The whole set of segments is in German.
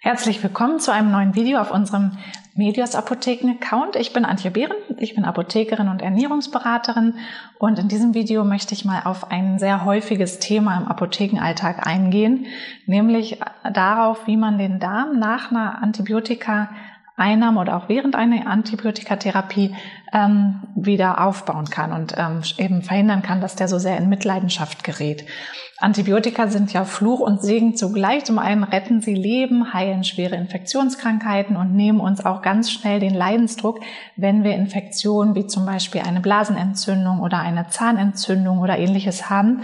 Herzlich willkommen zu einem neuen Video auf unserem Medios Apotheken Account. Ich bin Antje Behren, ich bin Apothekerin und Ernährungsberaterin und in diesem Video möchte ich mal auf ein sehr häufiges Thema im Apothekenalltag eingehen, nämlich darauf, wie man den Darm nach einer Antibiotika Einnahme oder auch während einer Antibiotikatherapie ähm, wieder aufbauen kann und ähm, eben verhindern kann, dass der so sehr in Mitleidenschaft gerät. Antibiotika sind ja Fluch und Segen zugleich. Zum einen retten sie Leben, heilen schwere Infektionskrankheiten und nehmen uns auch ganz schnell den Leidensdruck, wenn wir Infektionen wie zum Beispiel eine Blasenentzündung oder eine Zahnentzündung oder ähnliches haben.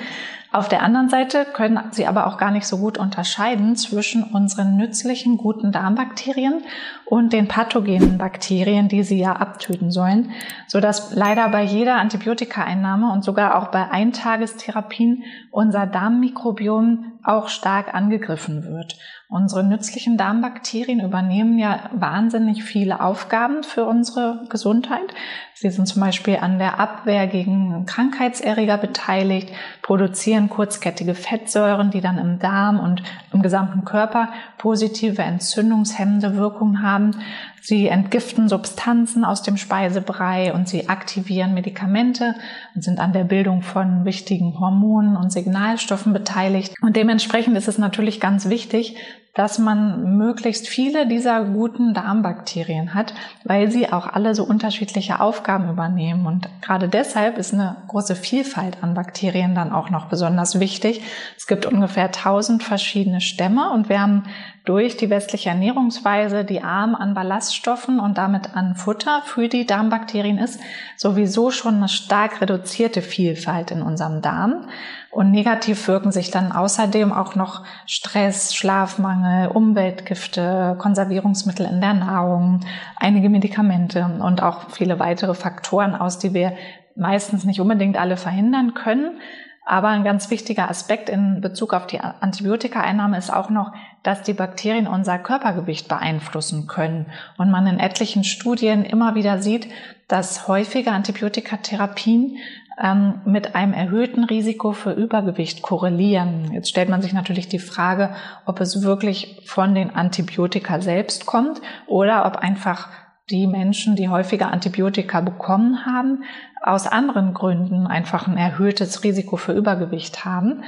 Auf der anderen Seite können sie aber auch gar nicht so gut unterscheiden zwischen unseren nützlichen, guten Darmbakterien und den pathogenen Bakterien, die sie ja abtöten sollen, so dass leider bei jeder Antibiotikaeinnahme und sogar auch bei Eintagestherapien unser Darmmikrobiom auch stark angegriffen wird. Unsere nützlichen Darmbakterien übernehmen ja wahnsinnig viele Aufgaben für unsere Gesundheit. Sie sind zum Beispiel an der Abwehr gegen Krankheitserreger beteiligt, produzieren kurzkettige Fettsäuren, die dann im Darm und im gesamten Körper positive entzündungshemmende Wirkungen haben. Sie entgiften Substanzen aus dem Speisebrei und sie aktivieren Medikamente und sind an der Bildung von wichtigen Hormonen und Signalstoffen beteiligt. Und dementsprechend ist es natürlich ganz wichtig, dass man möglichst viele dieser guten Darmbakterien hat, weil sie auch alle so unterschiedliche Aufgaben übernehmen. Und gerade deshalb ist eine große Vielfalt an Bakterien dann auch noch besonders wichtig. Es gibt ungefähr 1000 verschiedene Stämme und wir haben durch die westliche Ernährungsweise, die arm an Ballaststoffen und damit an Futter für die Darmbakterien ist, sowieso schon eine stark reduzierte Vielfalt in unserem Darm. Und negativ wirken sich dann außerdem auch noch Stress, Schlafmangel, Umweltgifte, Konservierungsmittel in der Nahrung, einige Medikamente und auch viele weitere Faktoren aus, die wir meistens nicht unbedingt alle verhindern können. Aber ein ganz wichtiger Aspekt in Bezug auf die Antibiotikaeinnahme ist auch noch, dass die Bakterien unser Körpergewicht beeinflussen können. Und man in etlichen Studien immer wieder sieht, dass häufige Antibiotikatherapien ähm, mit einem erhöhten Risiko für Übergewicht korrelieren. Jetzt stellt man sich natürlich die Frage, ob es wirklich von den Antibiotika selbst kommt oder ob einfach die Menschen, die häufiger Antibiotika bekommen haben, aus anderen Gründen einfach ein erhöhtes Risiko für Übergewicht haben.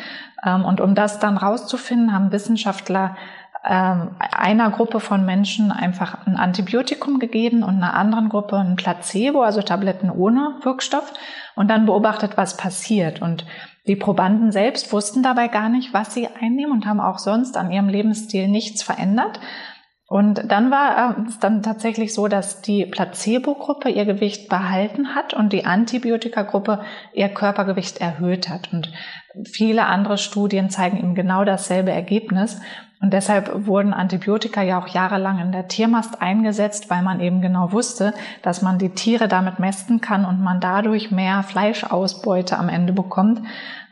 Ähm, und um das dann rauszufinden, haben Wissenschaftler einer Gruppe von Menschen einfach ein Antibiotikum gegeben und einer anderen Gruppe ein Placebo, also Tabletten ohne Wirkstoff, und dann beobachtet, was passiert. Und die Probanden selbst wussten dabei gar nicht, was sie einnehmen und haben auch sonst an ihrem Lebensstil nichts verändert. Und dann war es dann tatsächlich so, dass die Placebo-Gruppe ihr Gewicht behalten hat und die Antibiotika-Gruppe ihr Körpergewicht erhöht hat. Und viele andere Studien zeigen eben genau dasselbe Ergebnis. Und deshalb wurden Antibiotika ja auch jahrelang in der Tiermast eingesetzt, weil man eben genau wusste, dass man die Tiere damit mästen kann und man dadurch mehr Fleischausbeute am Ende bekommt.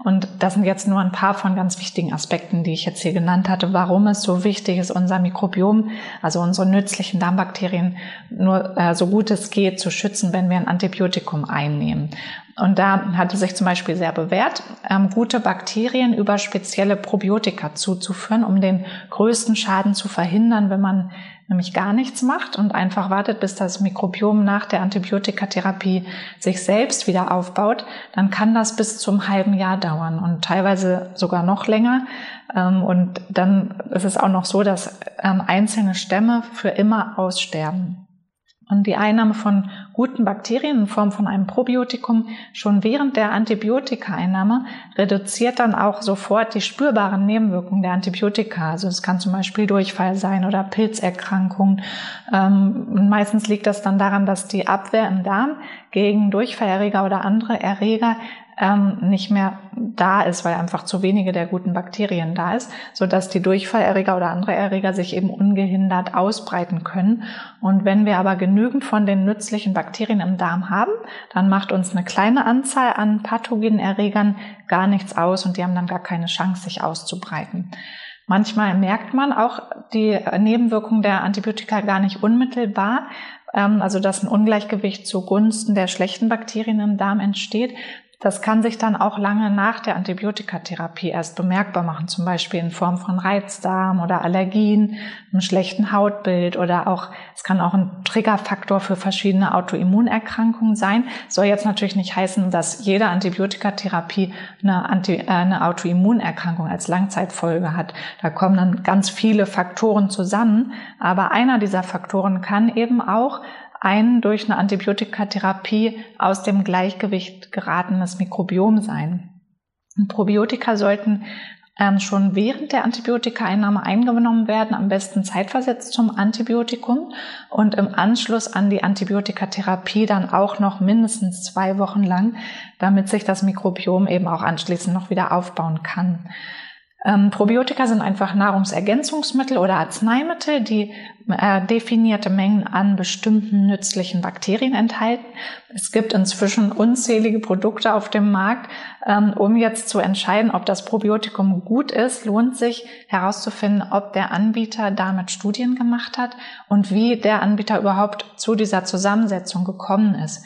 Und das sind jetzt nur ein paar von ganz wichtigen Aspekten, die ich jetzt hier genannt hatte, warum es so wichtig ist, unser Mikrobiom, also unsere nützlichen Darmbakterien, nur äh, so gut es geht zu schützen, wenn wir ein Antibiotikum einnehmen. Und da hat es sich zum Beispiel sehr bewährt, ähm, gute Bakterien über spezielle Probiotika zuzuführen, um den größten Schaden zu verhindern, wenn man nämlich gar nichts macht und einfach wartet, bis das Mikrobiom nach der Antibiotikatherapie sich selbst wieder aufbaut, dann kann das bis zum halben Jahr dauern und teilweise sogar noch länger. Ähm, und dann ist es auch noch so, dass ähm, einzelne Stämme für immer aussterben. Und die Einnahme von guten Bakterien in Form von einem Probiotikum schon während der Antibiotikaeinnahme reduziert dann auch sofort die spürbaren Nebenwirkungen der Antibiotika. Also es kann zum Beispiel Durchfall sein oder Pilzerkrankungen. Ähm, meistens liegt das dann daran, dass die Abwehr im Darm gegen Durchfallerreger oder andere Erreger ähm, nicht mehr da ist, weil einfach zu wenige der guten Bakterien da ist, so dass die Durchfallerreger oder andere Erreger sich eben ungehindert ausbreiten können. Und wenn wir aber genügend von den nützlichen Bakterien im Darm haben, dann macht uns eine kleine Anzahl an pathogenen Erregern gar nichts aus und die haben dann gar keine Chance, sich auszubreiten. Manchmal merkt man auch die Nebenwirkungen der Antibiotika gar nicht unmittelbar, ähm, also dass ein Ungleichgewicht zugunsten der schlechten Bakterien im Darm entsteht. Das kann sich dann auch lange nach der Antibiotikatherapie erst bemerkbar machen, zum Beispiel in Form von Reizdarm oder Allergien, einem schlechten Hautbild oder auch, es kann auch ein Triggerfaktor für verschiedene Autoimmunerkrankungen sein. Soll jetzt natürlich nicht heißen, dass jede Antibiotikatherapie eine, Anti, äh, eine Autoimmunerkrankung als Langzeitfolge hat. Da kommen dann ganz viele Faktoren zusammen, aber einer dieser Faktoren kann eben auch ein durch eine Antibiotikatherapie aus dem Gleichgewicht geratenes Mikrobiom sein. Und Probiotika sollten ähm, schon während der Antibiotikaeinnahme eingenommen werden, am besten zeitversetzt zum Antibiotikum und im Anschluss an die Antibiotikatherapie dann auch noch mindestens zwei Wochen lang, damit sich das Mikrobiom eben auch anschließend noch wieder aufbauen kann. Ähm, Probiotika sind einfach Nahrungsergänzungsmittel oder Arzneimittel, die äh, definierte Mengen an bestimmten nützlichen Bakterien enthalten. Es gibt inzwischen unzählige Produkte auf dem Markt. Ähm, um jetzt zu entscheiden, ob das Probiotikum gut ist, lohnt sich herauszufinden, ob der Anbieter damit Studien gemacht hat und wie der Anbieter überhaupt zu dieser Zusammensetzung gekommen ist.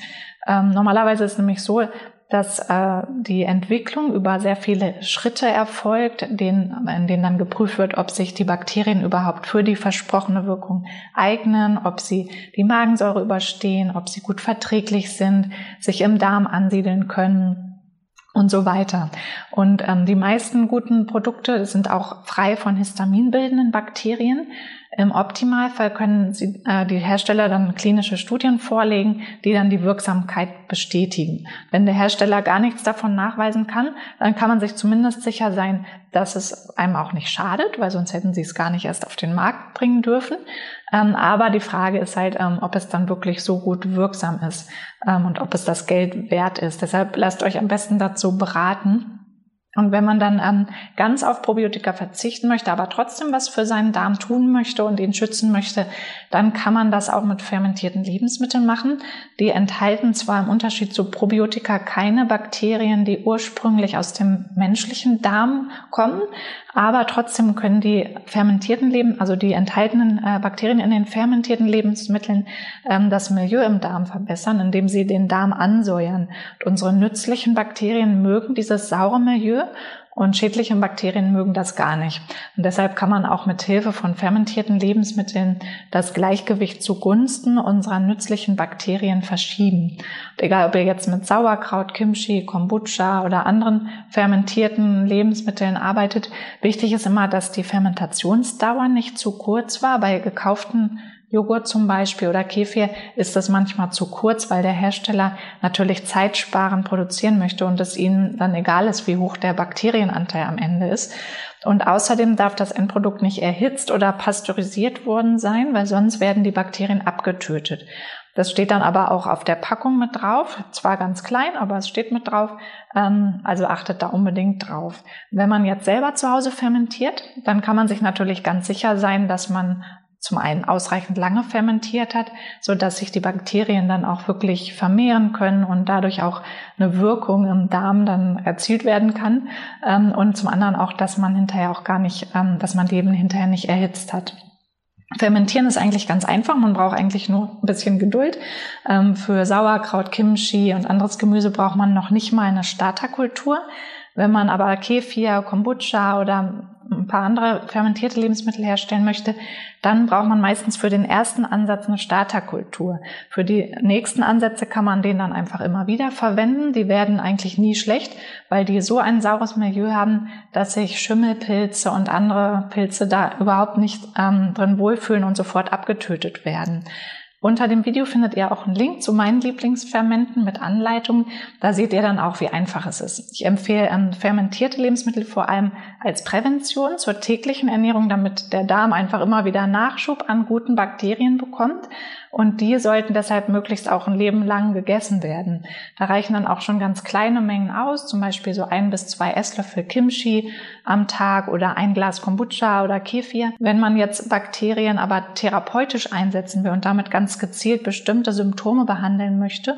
Ähm, normalerweise ist nämlich so, dass äh, die Entwicklung über sehr viele Schritte erfolgt, den, in denen dann geprüft wird, ob sich die Bakterien überhaupt für die versprochene Wirkung eignen, ob sie die Magensäure überstehen, ob sie gut verträglich sind, sich im Darm ansiedeln können und so weiter. Und ähm, die meisten guten Produkte sind auch frei von histaminbildenden Bakterien. Im Optimalfall können Sie, äh, die Hersteller dann klinische Studien vorlegen, die dann die Wirksamkeit bestätigen. Wenn der Hersteller gar nichts davon nachweisen kann, dann kann man sich zumindest sicher sein, dass es einem auch nicht schadet, weil sonst hätten Sie es gar nicht erst auf den Markt bringen dürfen. Ähm, aber die Frage ist halt, ähm, ob es dann wirklich so gut wirksam ist ähm, und ob es das Geld wert ist. Deshalb lasst euch am besten dazu beraten und wenn man dann ähm, ganz auf Probiotika verzichten möchte, aber trotzdem was für seinen Darm tun möchte und ihn schützen möchte, dann kann man das auch mit fermentierten Lebensmitteln machen. Die enthalten zwar im Unterschied zu Probiotika keine Bakterien, die ursprünglich aus dem menschlichen Darm kommen, aber trotzdem können die fermentierten Leben, also die enthaltenen äh, Bakterien in den fermentierten Lebensmitteln ähm, das Milieu im Darm verbessern, indem sie den Darm ansäuern. Und unsere nützlichen Bakterien mögen dieses saure Milieu und schädliche Bakterien mögen das gar nicht. Und deshalb kann man auch mit Hilfe von fermentierten Lebensmitteln das Gleichgewicht zugunsten unserer nützlichen Bakterien verschieben. Und egal, ob ihr jetzt mit Sauerkraut, Kimchi, Kombucha oder anderen fermentierten Lebensmitteln arbeitet, wichtig ist immer, dass die Fermentationsdauer nicht zu kurz war. Bei gekauften Joghurt zum Beispiel oder Kefir ist das manchmal zu kurz, weil der Hersteller natürlich zeitsparend produzieren möchte und es ihnen dann egal ist, wie hoch der Bakterienanteil am Ende ist. Und außerdem darf das Endprodukt nicht erhitzt oder pasteurisiert worden sein, weil sonst werden die Bakterien abgetötet. Das steht dann aber auch auf der Packung mit drauf. Zwar ganz klein, aber es steht mit drauf. Ähm, also achtet da unbedingt drauf. Wenn man jetzt selber zu Hause fermentiert, dann kann man sich natürlich ganz sicher sein, dass man zum einen ausreichend lange fermentiert hat, so dass sich die Bakterien dann auch wirklich vermehren können und dadurch auch eine Wirkung im Darm dann erzielt werden kann. Ähm, und zum anderen auch, dass man hinterher auch gar nicht, ähm, dass man die eben hinterher nicht erhitzt hat. Fermentieren ist eigentlich ganz einfach. Man braucht eigentlich nur ein bisschen Geduld. Ähm, für Sauerkraut, Kimchi und anderes Gemüse braucht man noch nicht mal eine Starterkultur. Wenn man aber Kefir, Kombucha oder ein paar andere fermentierte Lebensmittel herstellen möchte, dann braucht man meistens für den ersten Ansatz eine Starterkultur. Für die nächsten Ansätze kann man den dann einfach immer wieder verwenden. Die werden eigentlich nie schlecht, weil die so ein saures Milieu haben, dass sich Schimmelpilze und andere Pilze da überhaupt nicht ähm, drin wohlfühlen und sofort abgetötet werden. Unter dem Video findet ihr auch einen Link zu meinen Lieblingsfermenten mit Anleitungen. Da seht ihr dann auch, wie einfach es ist. Ich empfehle ähm, fermentierte Lebensmittel vor allem als Prävention zur täglichen Ernährung, damit der Darm einfach immer wieder Nachschub an guten Bakterien bekommt. Und die sollten deshalb möglichst auch ein Leben lang gegessen werden. Da reichen dann auch schon ganz kleine Mengen aus, zum Beispiel so ein bis zwei Esslöffel Kimchi am Tag oder ein Glas Kombucha oder Kefir. Wenn man jetzt Bakterien aber therapeutisch einsetzen will und damit ganz gezielt bestimmte Symptome behandeln möchte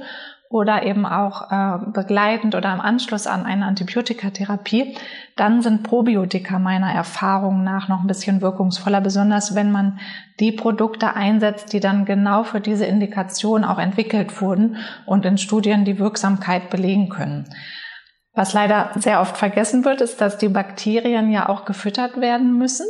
oder eben auch äh, begleitend oder im Anschluss an eine Antibiotikatherapie, dann sind Probiotika meiner Erfahrung nach noch ein bisschen wirkungsvoller, besonders wenn man die Produkte einsetzt, die dann genau für diese Indikation auch entwickelt wurden und in Studien die Wirksamkeit belegen können. Was leider sehr oft vergessen wird, ist, dass die Bakterien ja auch gefüttert werden müssen.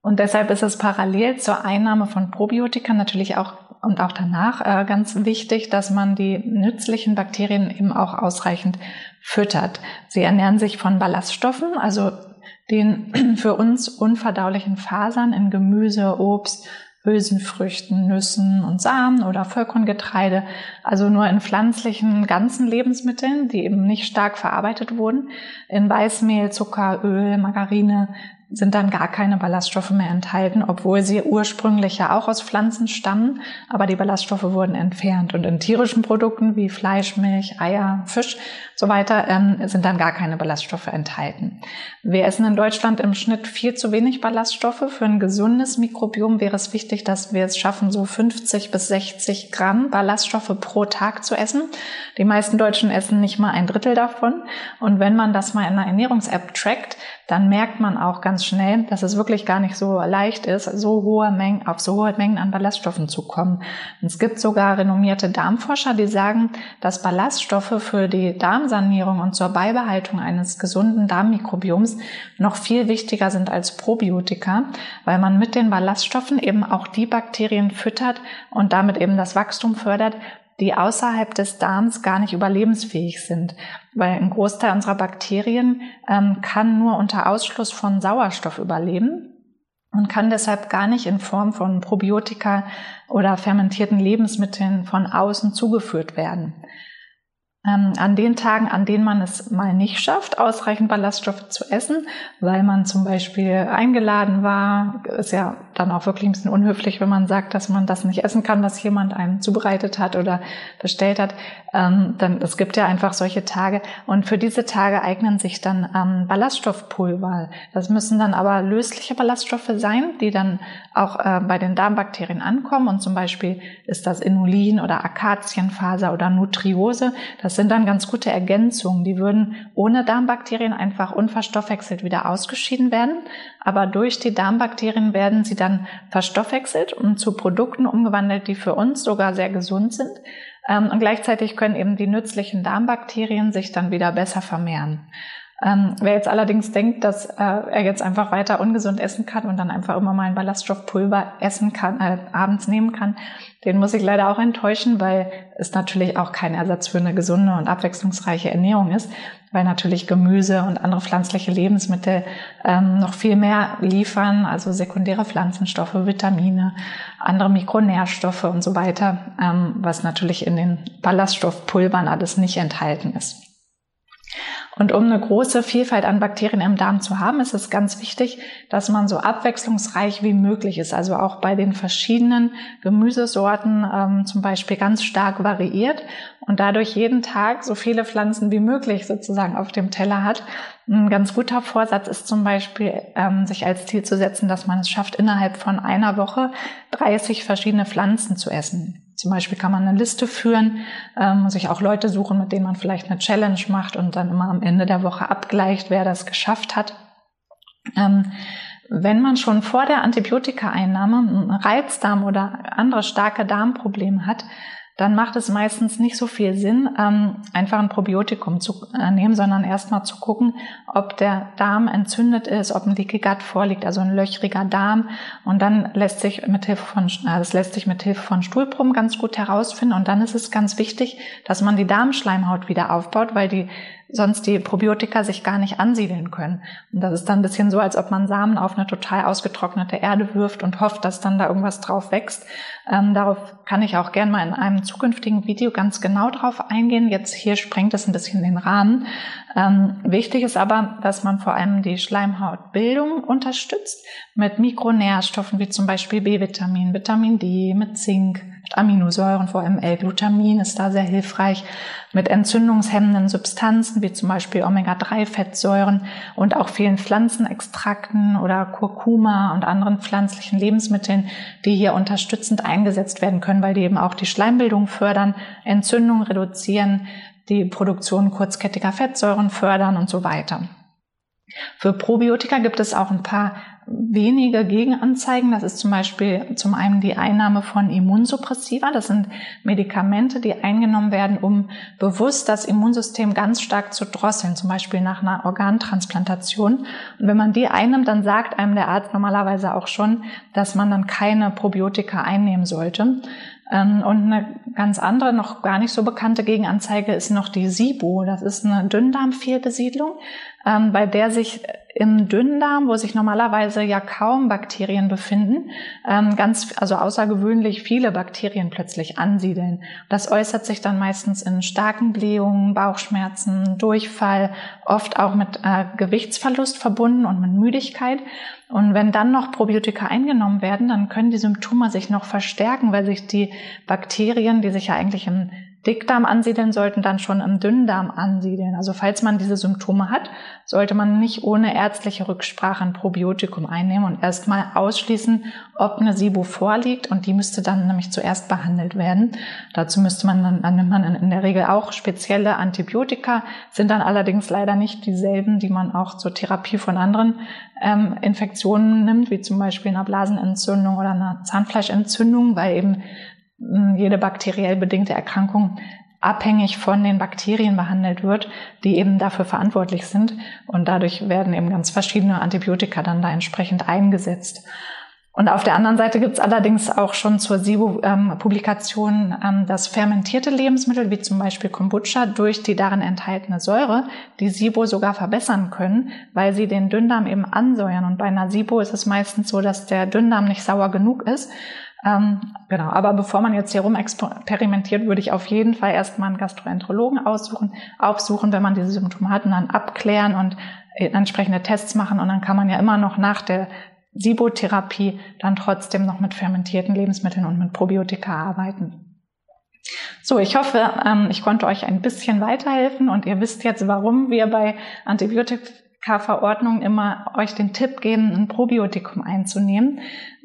Und deshalb ist es parallel zur Einnahme von Probiotika natürlich auch und auch danach äh, ganz wichtig, dass man die nützlichen Bakterien eben auch ausreichend füttert. Sie ernähren sich von Ballaststoffen, also den für uns unverdaulichen Fasern in Gemüse, Obst, Hülsenfrüchten, Nüssen und Samen oder Vollkorngetreide, also nur in pflanzlichen ganzen Lebensmitteln, die eben nicht stark verarbeitet wurden, in Weißmehl, Zucker, Öl, Margarine, sind dann gar keine Ballaststoffe mehr enthalten, obwohl sie ursprünglich ja auch aus Pflanzen stammen, aber die Ballaststoffe wurden entfernt. Und in tierischen Produkten wie Fleisch, Milch, Eier, Fisch so weiter ähm, sind dann gar keine Ballaststoffe enthalten. Wir essen in Deutschland im Schnitt viel zu wenig Ballaststoffe. Für ein gesundes Mikrobiom wäre es wichtig, dass wir es schaffen, so 50 bis 60 Gramm Ballaststoffe pro Tag zu essen. Die meisten Deutschen essen nicht mal ein Drittel davon. Und wenn man das mal in einer Ernährungs-App trackt, dann merkt man auch ganz schnell, dass es wirklich gar nicht so leicht ist, so hohe Mengen, auf so hohe Mengen an Ballaststoffen zu kommen. Und es gibt sogar renommierte Darmforscher, die sagen, dass Ballaststoffe für die Darmsanierung und zur Beibehaltung eines gesunden Darmmikrobioms noch viel wichtiger sind als Probiotika, weil man mit den Ballaststoffen eben auch die Bakterien füttert und damit eben das Wachstum fördert, die außerhalb des Darms gar nicht überlebensfähig sind. Weil ein Großteil unserer Bakterien ähm, kann nur unter Ausschluss von Sauerstoff überleben und kann deshalb gar nicht in Form von Probiotika oder fermentierten Lebensmitteln von außen zugeführt werden. Ähm, an den Tagen, an denen man es mal nicht schafft, ausreichend Ballaststoffe zu essen, weil man zum Beispiel eingeladen war, ist ja dann auch wirklich ein bisschen unhöflich, wenn man sagt, dass man das nicht essen kann, was jemand einem zubereitet hat oder bestellt hat. Ähm, dann, es gibt ja einfach solche Tage. Und für diese Tage eignen sich dann ähm, Ballaststoffpulver. Das müssen dann aber lösliche Ballaststoffe sein, die dann auch äh, bei den Darmbakterien ankommen. Und zum Beispiel ist das Inulin oder Akazienfaser oder Nutriose. Das sind dann ganz gute Ergänzungen. Die würden ohne Darmbakterien einfach unverstoffwechselt wieder ausgeschieden werden. Aber durch die Darmbakterien werden sie dann verstoffwechselt und zu Produkten umgewandelt, die für uns sogar sehr gesund sind. Ähm, und gleichzeitig können eben die nützlichen Darmbakterien sich dann wieder besser vermehren. Ähm, wer jetzt allerdings denkt, dass äh, er jetzt einfach weiter ungesund essen kann und dann einfach immer mal ein Ballaststoffpulver essen kann, äh, abends nehmen kann, den muss ich leider auch enttäuschen, weil es natürlich auch kein Ersatz für eine gesunde und abwechslungsreiche Ernährung ist, weil natürlich Gemüse und andere pflanzliche Lebensmittel ähm, noch viel mehr liefern, also sekundäre Pflanzenstoffe, Vitamine, andere Mikronährstoffe und so weiter, ähm, was natürlich in den Ballaststoffpulvern alles nicht enthalten ist. Und um eine große Vielfalt an Bakterien im Darm zu haben, ist es ganz wichtig, dass man so abwechslungsreich wie möglich ist. Also auch bei den verschiedenen Gemüsesorten ähm, zum Beispiel ganz stark variiert und dadurch jeden Tag so viele Pflanzen wie möglich sozusagen auf dem Teller hat. Ein ganz guter Vorsatz ist zum Beispiel, ähm, sich als Ziel zu setzen, dass man es schafft, innerhalb von einer Woche 30 verschiedene Pflanzen zu essen. Zum Beispiel kann man eine Liste führen, ähm, sich auch Leute suchen, mit denen man vielleicht eine Challenge macht und dann immer am Ende der Woche abgleicht, wer das geschafft hat. Ähm, wenn man schon vor der Antibiotikaeinnahme einen Reizdarm oder andere starke Darmprobleme hat, dann macht es meistens nicht so viel Sinn, ähm, einfach ein Probiotikum zu nehmen, sondern erstmal zu gucken, ob der Darm entzündet ist, ob ein Leaky Gut vorliegt, also ein löchriger Darm. Und dann lässt sich mit Hilfe von, äh, das lässt sich mit Hilfe von Stuhlproben ganz gut herausfinden. Und dann ist es ganz wichtig, dass man die Darmschleimhaut wieder aufbaut, weil die sonst die Probiotika sich gar nicht ansiedeln können. Und das ist dann ein bisschen so, als ob man Samen auf eine total ausgetrocknete Erde wirft und hofft, dass dann da irgendwas drauf wächst. Ähm, darauf kann ich auch gern mal in einem zukünftigen Video ganz genau drauf eingehen. Jetzt hier sprengt es ein bisschen den Rahmen. Ähm, wichtig ist aber, dass man vor allem die Schleimhautbildung unterstützt mit Mikronährstoffen wie zum Beispiel B-Vitamin, Vitamin D, mit Zink, Aminosäuren, vor allem L-Glutamin ist da sehr hilfreich, mit entzündungshemmenden Substanzen wie zum Beispiel Omega-3-Fettsäuren und auch vielen Pflanzenextrakten oder Kurkuma und anderen pflanzlichen Lebensmitteln, die hier unterstützend eingesetzt werden können, weil die eben auch die Schleimbildung fördern, Entzündung reduzieren, die Produktion kurzkettiger Fettsäuren fördern und so weiter. Für Probiotika gibt es auch ein paar wenige Gegenanzeigen. Das ist zum Beispiel zum einen die Einnahme von Immunsuppressiva. Das sind Medikamente, die eingenommen werden, um bewusst das Immunsystem ganz stark zu drosseln, zum Beispiel nach einer Organtransplantation. Und wenn man die einnimmt, dann sagt einem der Arzt normalerweise auch schon, dass man dann keine Probiotika einnehmen sollte. Ähm, und eine ganz andere, noch gar nicht so bekannte Gegenanzeige ist noch die SIBO. Das ist eine Dünndarmfehlbesiedlung, ähm, bei der sich im Dünndarm, wo sich normalerweise ja kaum Bakterien befinden, ähm, ganz, also außergewöhnlich viele Bakterien plötzlich ansiedeln. Das äußert sich dann meistens in starken Blähungen, Bauchschmerzen, Durchfall, oft auch mit äh, Gewichtsverlust verbunden und mit Müdigkeit. Und wenn dann noch Probiotika eingenommen werden, dann können die Symptome sich noch verstärken, weil sich die Bakterien, die sich ja eigentlich im Dickdarm ansiedeln, sollten dann schon im Dünndarm ansiedeln. Also falls man diese Symptome hat, sollte man nicht ohne ärztliche Rücksprache ein Probiotikum einnehmen und erstmal ausschließen, ob eine SIBO vorliegt und die müsste dann nämlich zuerst behandelt werden. Dazu müsste man dann, dann nimmt man in der Regel auch spezielle Antibiotika, sind dann allerdings leider nicht dieselben, die man auch zur Therapie von anderen ähm, Infektionen nimmt, wie zum Beispiel einer Blasenentzündung oder einer Zahnfleischentzündung, weil eben jede bakteriell bedingte Erkrankung abhängig von den Bakterien behandelt wird, die eben dafür verantwortlich sind. Und dadurch werden eben ganz verschiedene Antibiotika dann da entsprechend eingesetzt. Und auf der anderen Seite gibt es allerdings auch schon zur SIBO-Publikation, ähm, dass fermentierte Lebensmittel wie zum Beispiel Kombucha durch die darin enthaltene Säure die SIBO sogar verbessern können, weil sie den Dünndarm eben ansäuern. Und bei einer SIBO ist es meistens so, dass der Dünndarm nicht sauer genug ist. Ähm, genau, aber bevor man jetzt hier rum experimentiert, würde ich auf jeden Fall erstmal einen Gastroenterologen aussuchen, aufsuchen, wenn man diese und dann abklären und äh, entsprechende Tests machen und dann kann man ja immer noch nach der Sibotherapie dann trotzdem noch mit fermentierten Lebensmitteln und mit Probiotika arbeiten. So, ich hoffe, ähm, ich konnte euch ein bisschen weiterhelfen und ihr wisst jetzt, warum wir bei Antibiotika-Verordnungen immer euch den Tipp geben, ein Probiotikum einzunehmen.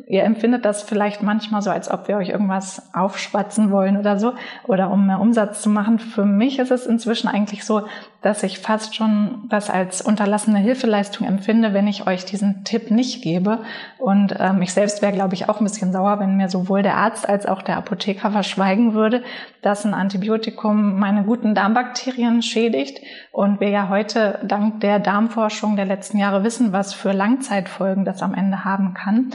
Ihr empfindet das vielleicht manchmal so, als ob wir euch irgendwas aufschwatzen wollen oder so oder um mehr Umsatz zu machen. Für mich ist es inzwischen eigentlich so, dass ich fast schon das als unterlassene Hilfeleistung empfinde, wenn ich euch diesen Tipp nicht gebe. Und ähm, ich selbst wäre, glaube ich, auch ein bisschen sauer, wenn mir sowohl der Arzt als auch der Apotheker verschweigen würde, dass ein Antibiotikum meine guten Darmbakterien schädigt. Und wir ja heute dank der Darmforschung der letzten Jahre wissen, was für Langzeitfolgen das am Ende haben kann.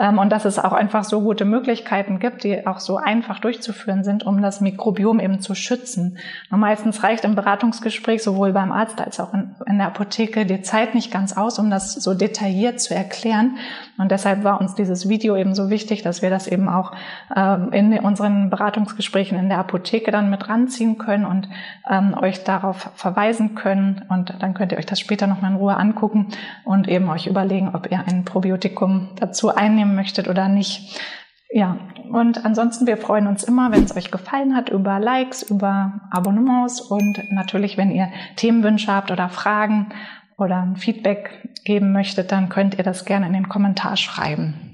Ähm, und dass es auch einfach so gute Möglichkeiten gibt, die auch so einfach durchzuführen sind, um das Mikrobiom eben zu schützen. Und meistens reicht im Beratungsgespräch sowohl beim Arzt als auch in, in der Apotheke die Zeit nicht ganz aus, um das so detailliert zu erklären. Und deshalb war uns dieses Video eben so wichtig, dass wir das eben auch ähm, in unseren Beratungsgesprächen in der Apotheke dann mit ranziehen können und ähm, euch darauf verweisen können. Und dann könnt ihr euch das später nochmal in Ruhe angucken und eben euch überlegen, ob ihr ein Probiotikum dazu einnehmen möchtet oder nicht. Ja, und ansonsten, wir freuen uns immer, wenn es euch gefallen hat, über Likes, über Abonnements und natürlich, wenn ihr Themenwünsche habt oder Fragen oder ein Feedback geben möchtet, dann könnt ihr das gerne in den Kommentar schreiben.